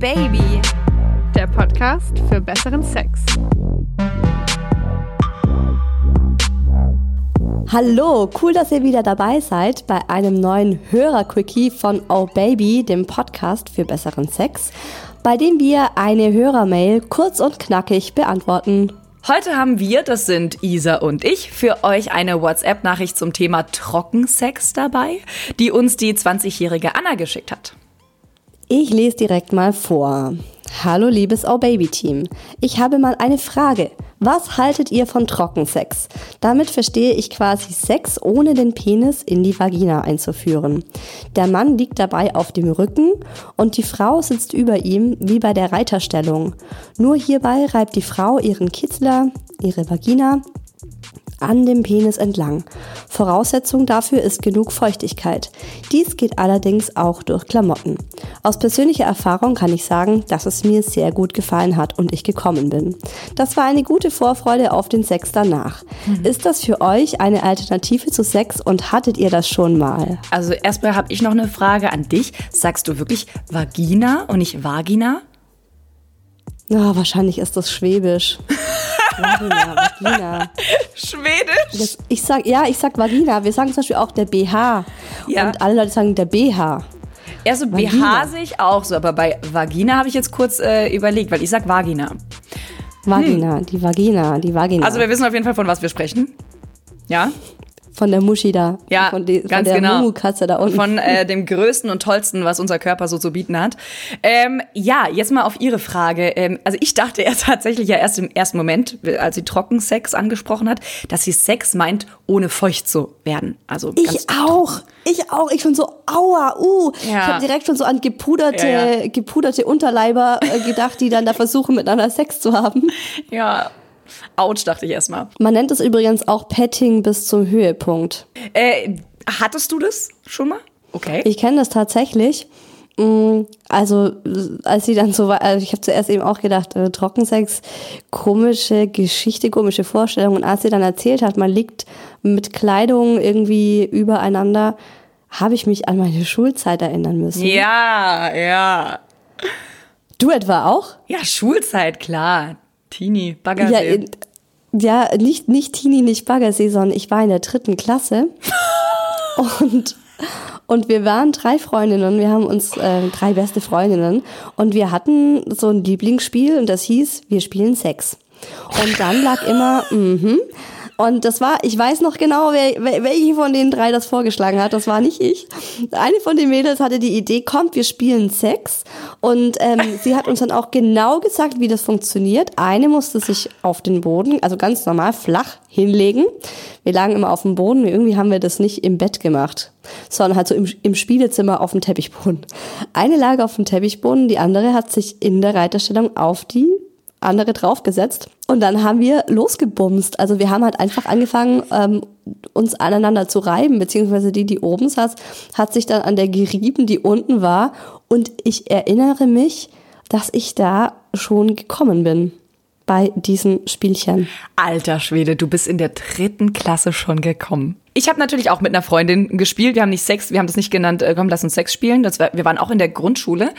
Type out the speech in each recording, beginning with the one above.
Baby, der Podcast für besseren Sex. Hallo, cool, dass ihr wieder dabei seid bei einem neuen Hörer-Quickie von Oh Baby, dem Podcast für besseren Sex, bei dem wir eine Hörermail kurz und knackig beantworten. Heute haben wir, das sind Isa und ich, für euch eine WhatsApp-Nachricht zum Thema Trockensex dabei, die uns die 20-jährige Anna geschickt hat. Ich lese direkt mal vor. Hallo liebes Oh Baby Team. Ich habe mal eine Frage. Was haltet ihr von Trockensex? Damit verstehe ich quasi Sex ohne den Penis in die Vagina einzuführen. Der Mann liegt dabei auf dem Rücken und die Frau sitzt über ihm wie bei der Reiterstellung. Nur hierbei reibt die Frau ihren Kitzler, ihre Vagina an dem Penis entlang. Voraussetzung dafür ist genug Feuchtigkeit. Dies geht allerdings auch durch Klamotten. Aus persönlicher Erfahrung kann ich sagen, dass es mir sehr gut gefallen hat und ich gekommen bin. Das war eine gute Vorfreude auf den Sex danach. Mhm. Ist das für euch eine Alternative zu Sex und hattet ihr das schon mal? Also erstmal habe ich noch eine Frage an dich. Sagst du wirklich Vagina und nicht Vagina? Ja, wahrscheinlich ist das Schwäbisch. Vagina, Vagina. Schwedisch? Das, ich sag, ja, ich sag Vagina. Wir sagen zum Beispiel auch der BH. Ja. Und alle Leute sagen der BH. Ja, so BH sehe ich auch so, aber bei Vagina habe ich jetzt kurz äh, überlegt, weil ich sag Vagina. Vagina, hm. die Vagina, die Vagina. Also wir wissen auf jeden Fall, von was wir sprechen. Ja? Von der Muschi da. Ja, von, die, ganz von der genau. Mumu-Katze da unten. Von äh, dem größten und tollsten, was unser Körper so zu bieten hat. Ähm, ja, jetzt mal auf Ihre Frage. Ähm, also ich dachte erst tatsächlich ja erst im ersten Moment, als sie Trockensex angesprochen hat, dass sie Sex meint, ohne feucht zu werden. Also ich auch. Ich auch. Ich schon so, aua, uh. Ja. Ich habe direkt schon so an gepuderte, ja, ja. gepuderte Unterleiber äh, gedacht, die dann da versuchen, miteinander Sex zu haben. Ja, Autsch, dachte ich erstmal. Man nennt es übrigens auch Petting bis zum Höhepunkt. Äh, hattest du das schon mal? Okay. Ich kenne das tatsächlich. Mm, also, als sie dann so war, also ich habe zuerst eben auch gedacht, äh, Trockensex, komische Geschichte, komische Vorstellung. Und als sie dann erzählt hat, man liegt mit Kleidung irgendwie übereinander, habe ich mich an meine Schulzeit erinnern müssen. Ja, ja. Du etwa auch? Ja, Schulzeit, klar. Teenie, Baggersee. Ja, ja, nicht, nicht Teenie, nicht Baggersee, sondern ich war in der dritten Klasse. und, und wir waren drei Freundinnen, wir haben uns äh, drei beste Freundinnen und wir hatten so ein Lieblingsspiel und das hieß, wir spielen Sex. Und dann lag immer, mhm. Und das war, ich weiß noch genau, wer, welche von den drei das vorgeschlagen hat. Das war nicht ich. Eine von den Mädels hatte die Idee, kommt, wir spielen Sex. Und ähm, sie hat uns dann auch genau gesagt, wie das funktioniert. Eine musste sich auf den Boden, also ganz normal flach hinlegen. Wir lagen immer auf dem Boden. Irgendwie haben wir das nicht im Bett gemacht, sondern halt so im, im Spielezimmer auf dem Teppichboden. Eine lag auf dem Teppichboden, die andere hat sich in der Reiterstellung auf die andere draufgesetzt und dann haben wir losgebumst. Also wir haben halt einfach angefangen, ähm, uns aneinander zu reiben, beziehungsweise die, die oben saß, hat sich dann an der gerieben, die unten war. Und ich erinnere mich, dass ich da schon gekommen bin bei diesen Spielchen. Alter Schwede, du bist in der dritten Klasse schon gekommen. Ich habe natürlich auch mit einer Freundin gespielt. Wir haben nicht Sex, wir haben das nicht genannt, äh, komm, lass uns Sex spielen. War, wir waren auch in der Grundschule.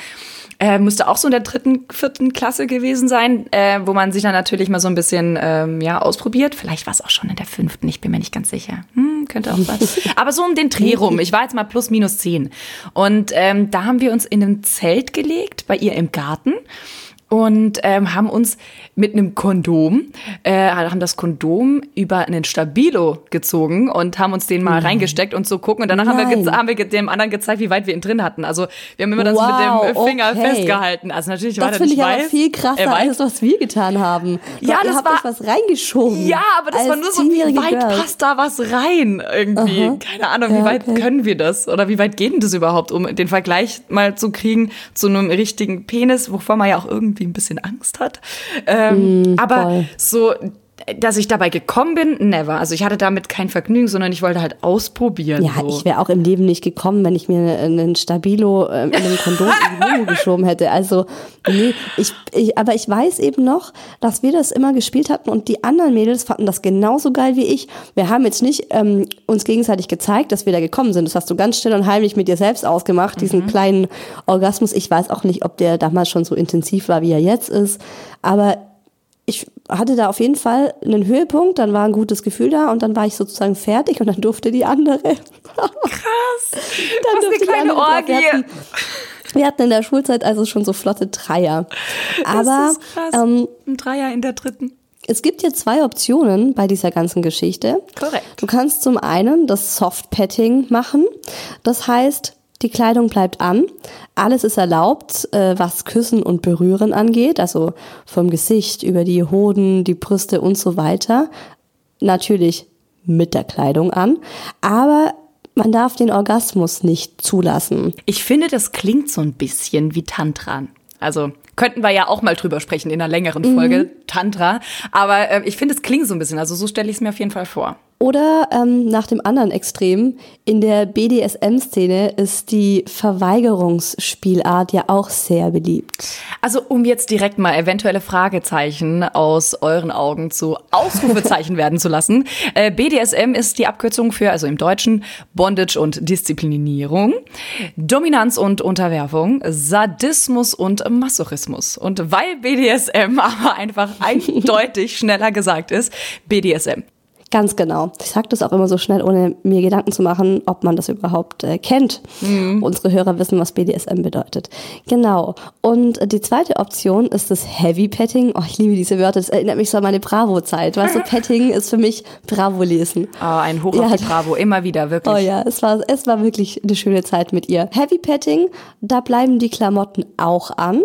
Äh, müsste auch so in der dritten, vierten Klasse gewesen sein, äh, wo man sich dann natürlich mal so ein bisschen ähm, ja, ausprobiert. Vielleicht war es auch schon in der fünften, ich bin mir nicht ganz sicher. Hm, könnte auch sein. Aber so um den Dreh rum. Ich war jetzt mal plus minus zehn. Und ähm, da haben wir uns in ein Zelt gelegt, bei ihr im Garten und ähm, haben uns mit einem Kondom, äh, haben das Kondom über einen Stabilo gezogen und haben uns den mal Nein. reingesteckt und so gucken. Und danach haben wir, haben wir dem anderen gezeigt, wie weit wir ihn drin hatten. Also wir haben immer das wow, mit dem Finger okay. festgehalten. Also natürlich das war das finde ich aber viel krasser als was wir getan haben. Ja, Ihr das war was reingeschoben. Ja, aber das war nur so, wie weit Girl. passt da was rein irgendwie? Aha. Keine Ahnung, wie weit okay. können wir das? Oder wie weit geht denn das überhaupt, um den Vergleich mal zu kriegen zu einem richtigen Penis, wovor man ja auch irgendwie ein bisschen Angst hat. Ähm, mm, aber voll. so dass ich dabei gekommen bin, never. Also ich hatte damit kein Vergnügen, sondern ich wollte halt ausprobieren. Ja, so. ich wäre auch im Leben nicht gekommen, wenn ich mir einen Stabilo äh, in einem Kondom in die geschoben hätte. Also, nee, ich, ich, aber ich weiß eben noch, dass wir das immer gespielt hatten und die anderen Mädels fanden das genauso geil wie ich. Wir haben jetzt nicht ähm, uns gegenseitig gezeigt, dass wir da gekommen sind. Das hast du ganz still und heimlich mit dir selbst ausgemacht, Mhm. diesen kleinen Orgasmus. Ich weiß auch nicht, ob der damals schon so intensiv war, wie er jetzt ist. Aber ich hatte da auf jeden Fall einen Höhepunkt, dann war ein gutes Gefühl da und dann war ich sozusagen fertig und dann durfte die andere. Krass. Dann Was durfte eine die kleine drauf. Wir Orgie. hatten, wir hatten in der Schulzeit also schon so flotte Dreier. Aber das ist krass. ähm, Ein Dreier in der dritten. es gibt hier zwei Optionen bei dieser ganzen Geschichte. Korrekt. Du kannst zum einen das Soft-Petting machen. Das heißt, die Kleidung bleibt an. Alles ist erlaubt, äh, was Küssen und Berühren angeht. Also vom Gesicht über die Hoden, die Brüste und so weiter. Natürlich mit der Kleidung an. Aber man darf den Orgasmus nicht zulassen. Ich finde, das klingt so ein bisschen wie Tantra. Also könnten wir ja auch mal drüber sprechen in einer längeren Folge, Tantra. Aber äh, ich finde, es klingt so ein bisschen. Also so stelle ich es mir auf jeden Fall vor. Oder ähm, nach dem anderen Extrem, in der BDSM-Szene ist die Verweigerungsspielart ja auch sehr beliebt. Also um jetzt direkt mal eventuelle Fragezeichen aus euren Augen zu Ausrufezeichen werden zu lassen. Äh, BDSM ist die Abkürzung für, also im Deutschen, Bondage und Disziplinierung, Dominanz und Unterwerfung, Sadismus und Masochismus. Und weil BDSM aber einfach eindeutig schneller gesagt ist, BDSM. Ganz genau. Ich sage das auch immer so schnell, ohne mir Gedanken zu machen, ob man das überhaupt äh, kennt. Unsere Hörer wissen, was BDSM bedeutet. Genau. Und die zweite Option ist das Heavy Petting. Oh, ich liebe diese Wörter. Das erinnert mich so an meine Bravo-Zeit. Weißt du, Petting ist für mich Bravo-lesen. Oh, ein Hoch auf Ja. die Bravo, immer wieder, wirklich. Oh ja, es war, es war wirklich eine schöne Zeit mit ihr. Heavy Petting, da bleiben die Klamotten auch an.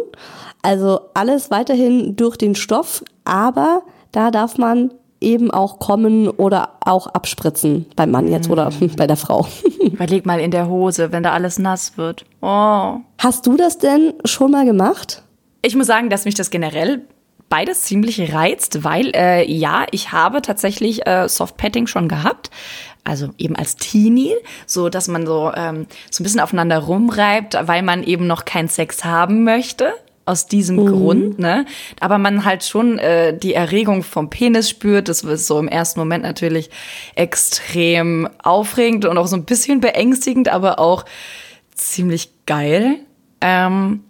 Also alles weiterhin durch den Stoff, aber da darf man eben auch kommen oder auch abspritzen. Beim Mann jetzt oder bei der Frau. Überleg mal in der Hose, wenn da alles nass wird. Oh. Hast du das denn schon mal gemacht? Ich muss sagen, dass mich das generell beides ziemlich reizt, weil äh, ja, ich habe tatsächlich äh, Softpatting schon gehabt. Also eben als Teenie, so dass man so ähm, so ein bisschen aufeinander rumreibt, weil man eben noch keinen Sex haben möchte. Aus diesem Grund, ne? Aber man halt schon äh, die Erregung vom Penis spürt. Das ist so im ersten Moment natürlich extrem aufregend und auch so ein bisschen beängstigend, aber auch ziemlich geil. Ähm,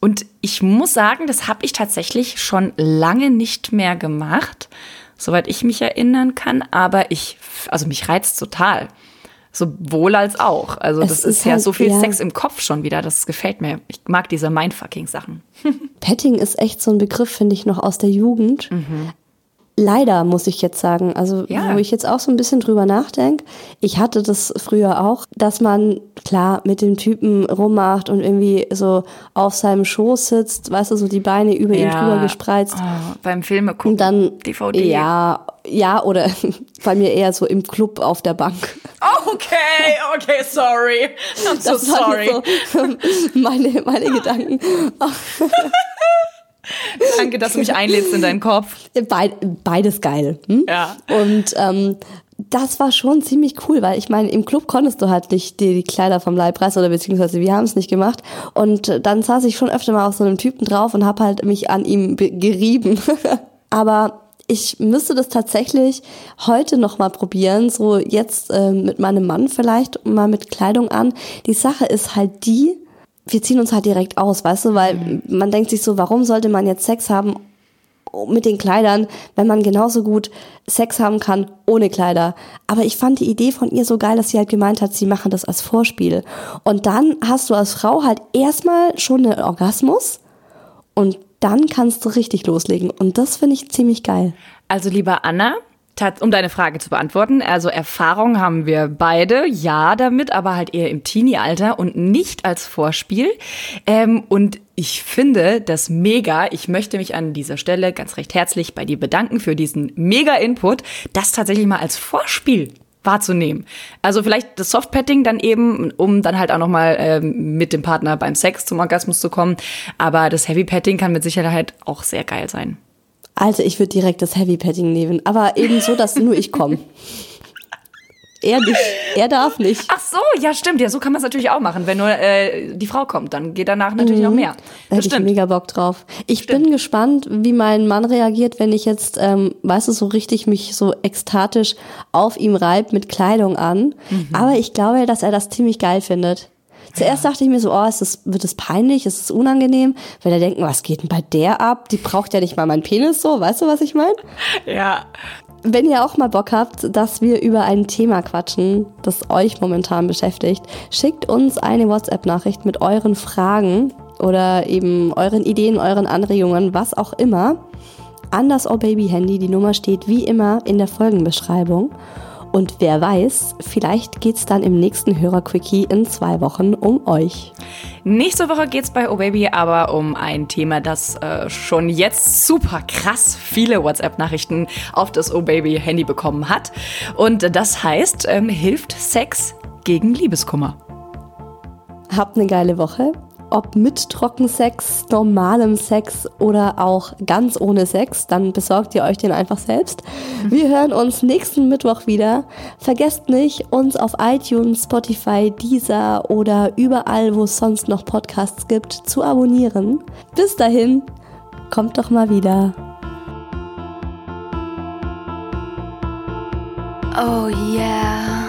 und ich muss sagen, das habe ich tatsächlich schon lange nicht mehr gemacht, soweit ich mich erinnern kann. Aber ich, also mich reizt total. Sowohl als auch. Also Es das ist ist, ja halt so viel eher- Sex im Kopf schon wieder. Das gefällt mir. Ich mag diese Mindfucking-Sachen. Petting ist echt so ein Begriff, finde ich, noch aus der Jugend. Leider, muss ich jetzt sagen. Also, Ja. wo ich jetzt auch so ein bisschen drüber nachdenke. Ich hatte das früher auch, dass man, klar, mit dem Typen rummacht und irgendwie so auf seinem Schoß sitzt, weißt du, so die Beine über ihn drüber gespreizt. Oh, beim Filme gucken. Und dann, DVD. ja, ja, oder bei mir eher so im Club auf der Bank. Okay, okay, sorry. I'm so Das sorry. so meine, meine Gedanken. Danke, dass du mich einlädst in deinen Kopf. Beid, beides geil. Hm? Ja. Und ähm, das war schon ziemlich cool, weil ich meine, im Club konntest du halt nicht die, die Kleider vom Leib reißen oder beziehungsweise wir haben es nicht gemacht. Und äh, dann saß ich schon öfter mal auf so einem Typen drauf und habe halt mich an ihm be- gerieben. Aber ich müsste das tatsächlich heute noch mal probieren, so jetzt ähm, mit meinem Mann vielleicht mal mit Kleidung an. Die Sache ist halt die, wir ziehen uns halt direkt aus, weißt du, weil man denkt sich so, warum sollte man jetzt Sex haben mit den Kleidern, wenn man genauso gut Sex haben kann ohne Kleider. Aber ich fand die Idee von ihr so geil, dass sie halt gemeint hat, sie machen das als Vorspiel. Und dann hast du als Frau halt erstmal schon einen Orgasmus und dann kannst du richtig loslegen. Und das finde ich ziemlich geil. Also, lieber Anna, um deine Frage zu beantworten, also Erfahrung haben wir beide, ja damit, aber halt eher im Teenie-Alter und nicht als Vorspiel. Ähm, und ich finde das mega. Ich möchte mich an dieser Stelle ganz recht herzlich bei dir bedanken für diesen mega Input, das tatsächlich mal als Vorspiel wahrzunehmen. Also vielleicht das Softpatting dann eben, um dann halt auch noch mal ähm, mit dem Partner beim Sex zum Orgasmus zu kommen. Aber das Heavy Patting kann mit Sicherheit auch sehr geil sein. Also ich würde direkt das Heavy Petting nehmen, aber eben so, dass nur ich komme. Er nicht. Er darf nicht. Ach so, ja, stimmt. Ja, so kann man es natürlich auch machen. Wenn nur äh, die Frau kommt, dann geht danach natürlich noch mehr. Da Das hätte ich stimmt. mega Bock drauf. Ich bin gespannt, wie mein Mann reagiert, wenn ich jetzt, ähm, weißt du, so richtig mich so ekstatisch auf ihm reibe mit Kleidung an. Mhm. Aber ich glaube, dass er das ziemlich geil findet. Zuerst dachte ich mir so, oh, ist das, wird es peinlich, ist es unangenehm, weil er denkt, was geht denn bei der ab? Die braucht ja nicht mal meinen Penis so, weißt du, was ich meine? Ja. Wenn ihr auch mal Bock habt, dass wir über ein Thema quatschen, das euch momentan beschäftigt, schickt uns eine WhatsApp-Nachricht mit euren Fragen oder eben euren Ideen, euren Anregungen, was auch immer, an das Oh Baby Handy. Die Nummer steht wie immer in der Folgenbeschreibung. Und wer weiß, vielleicht geht's dann im nächsten Hörer-Quickie in zwei Wochen um euch. Nächste Woche geht's bei Oh Baby aber um ein Thema, das äh, schon jetzt super krass viele WhatsApp-Nachrichten auf das Oh Baby Handy bekommen hat. Und das heißt, ähm, hilft Sex gegen Liebeskummer. Habt eine geile Woche. Ob mit Trockensex, normalem Sex oder auch ganz ohne Sex, dann besorgt ihr euch den einfach selbst. Wir hören uns nächsten Mittwoch wieder. Vergesst nicht, uns auf iTunes, Spotify, Deezer oder überall, wo es sonst noch Podcasts gibt, zu abonnieren. Bis dahin, kommt doch mal wieder. Oh yeah.